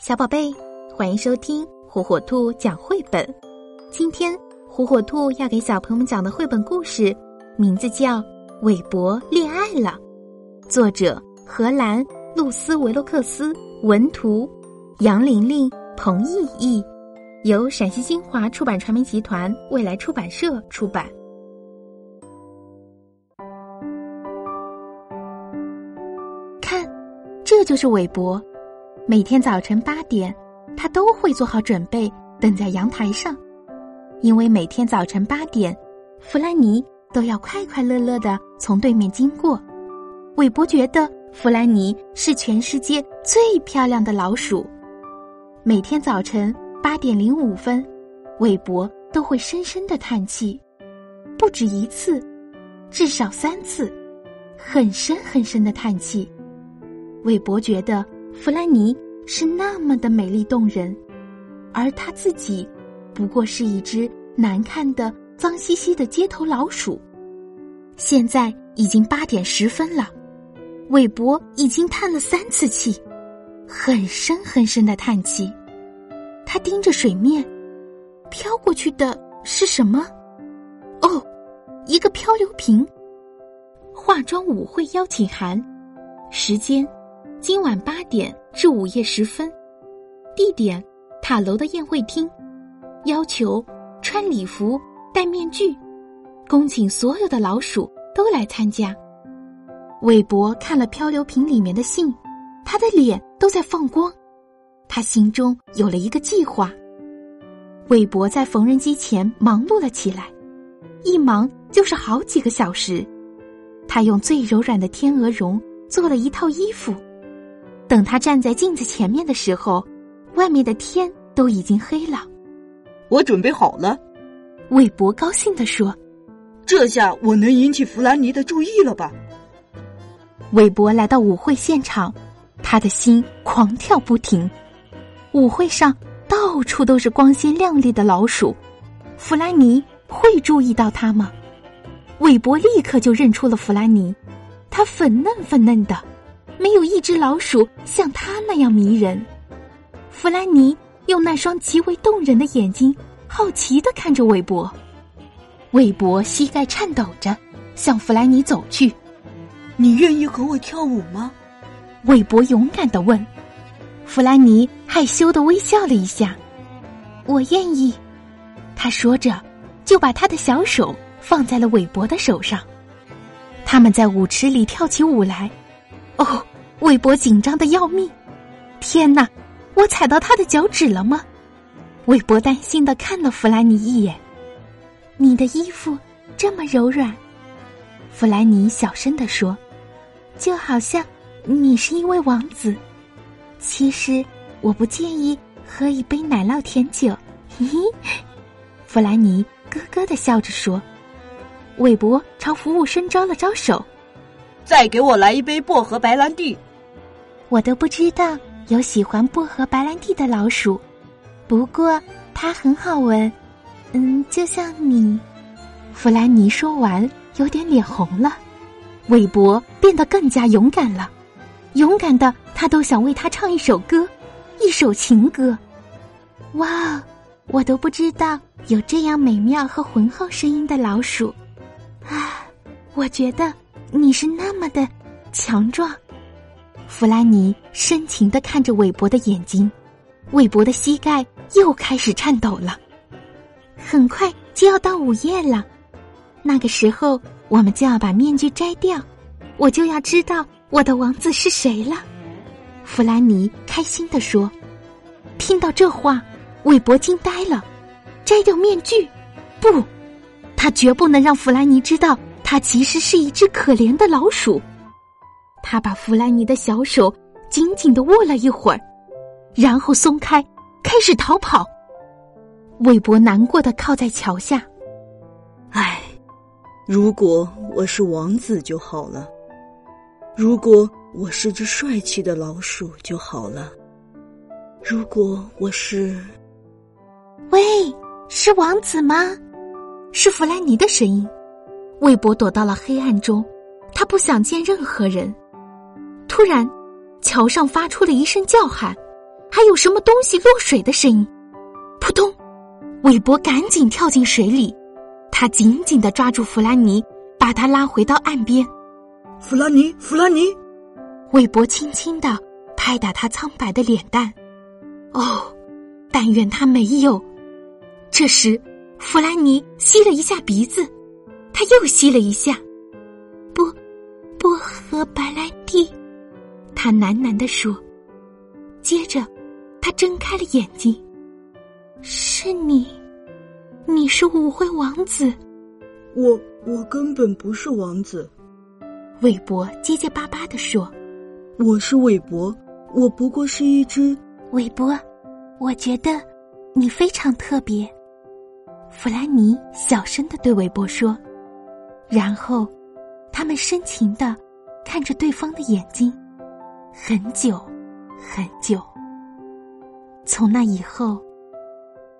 小宝贝，欢迎收听火火兔讲绘本。今天火火兔要给小朋友们讲的绘本故事，名字叫《韦伯恋爱了》，作者荷兰露丝维洛克斯，文图杨玲玲、彭毅毅，由陕西新华出版传媒集团未来出版社出版。看，这就是韦伯。每天早晨八点，他都会做好准备，等在阳台上。因为每天早晨八点，弗兰尼都要快快乐乐的从对面经过。韦伯觉得弗兰尼是全世界最漂亮的老鼠。每天早晨八点零五分，韦伯都会深深的叹气，不止一次，至少三次，很深很深的叹气。韦伯觉得。弗兰尼是那么的美丽动人，而他自己不过是一只难看的、脏兮兮的街头老鼠。现在已经八点十分了，韦伯已经叹了三次气，很深很深的叹气。他盯着水面，飘过去的是什么？哦，一个漂流瓶。化妆舞会邀请函，时间。今晚八点至午夜时分，地点塔楼的宴会厅，要求穿礼服、戴面具，恭请所有的老鼠都来参加。韦伯看了漂流瓶里面的信，他的脸都在放光，他心中有了一个计划。韦伯在缝纫机前忙碌了起来，一忙就是好几个小时。他用最柔软的天鹅绒做了一套衣服。等他站在镜子前面的时候，外面的天都已经黑了。我准备好了，韦伯高兴地说：“这下我能引起弗兰尼的注意了吧？”韦伯来到舞会现场，他的心狂跳不停。舞会上到处都是光鲜亮丽的老鼠，弗兰尼会注意到他吗？韦伯立刻就认出了弗兰尼，他粉嫩粉嫩的。没有一只老鼠像它那样迷人。弗兰尼用那双极为动人的眼睛好奇的看着韦伯。韦伯膝盖颤抖着向弗兰尼走去。“你愿意和我跳舞吗？”韦伯勇敢的问。弗兰尼害羞的微笑了一下。“我愿意。”他说着，就把他的小手放在了韦伯的手上。他们在舞池里跳起舞来。哦。韦伯紧张的要命，天哪！我踩到他的脚趾了吗？韦伯担心的看了弗兰尼一眼。你的衣服这么柔软，弗兰尼小声的说，就好像你是一位王子。其实我不介意喝一杯奶酪甜酒。嘿嘿，弗兰尼咯咯的笑着说。韦伯朝服务生招了招手，再给我来一杯薄荷白兰地。我都不知道有喜欢薄荷白兰地的老鼠，不过它很好闻，嗯，就像你。弗兰尼说完，有点脸红了。韦伯变得更加勇敢了，勇敢的他都想为他唱一首歌，一首情歌。哇，我都不知道有这样美妙和浑厚声音的老鼠。啊，我觉得你是那么的强壮。弗兰尼深情的看着韦伯的眼睛，韦伯的膝盖又开始颤抖了。很快就要到午夜了，那个时候我们就要把面具摘掉，我就要知道我的王子是谁了。弗兰尼开心的说。听到这话，韦伯惊呆了。摘掉面具？不，他绝不能让弗兰尼知道，他其实是一只可怜的老鼠。他把弗兰尼的小手紧紧的握了一会儿，然后松开，开始逃跑。韦伯难过的靠在桥下。唉，如果我是王子就好了，如果我是只帅气的老鼠就好了，如果我是……喂，是王子吗？是弗兰尼的声音。韦伯躲到了黑暗中，他不想见任何人。突然，桥上发出了一声叫喊：“还有什么东西落水的声音。扑通！韦伯赶紧跳进水里，他紧紧的抓住弗兰尼，把他拉回到岸边。弗兰尼，弗兰尼！韦伯轻轻的拍打他苍白的脸蛋。哦，但愿他没有。这时，弗兰尼吸了一下鼻子，他又吸了一下。薄薄荷白兰地，他喃喃地说。接着，他睁开了眼睛。是你，你是舞会王子。我我根本不是王子。韦伯结结巴巴地说：“我是韦伯，我不过是一只。”韦伯，我觉得你非常特别。弗兰尼小声的对韦伯说，然后他们深情的看着对方的眼睛，很久很久。从那以后，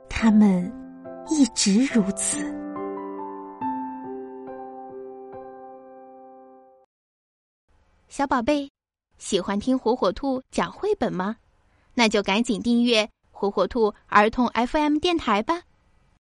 他们一直如此。小宝贝，喜欢听火火兔讲绘本吗？那就赶紧订阅火火兔儿童 FM 电台吧。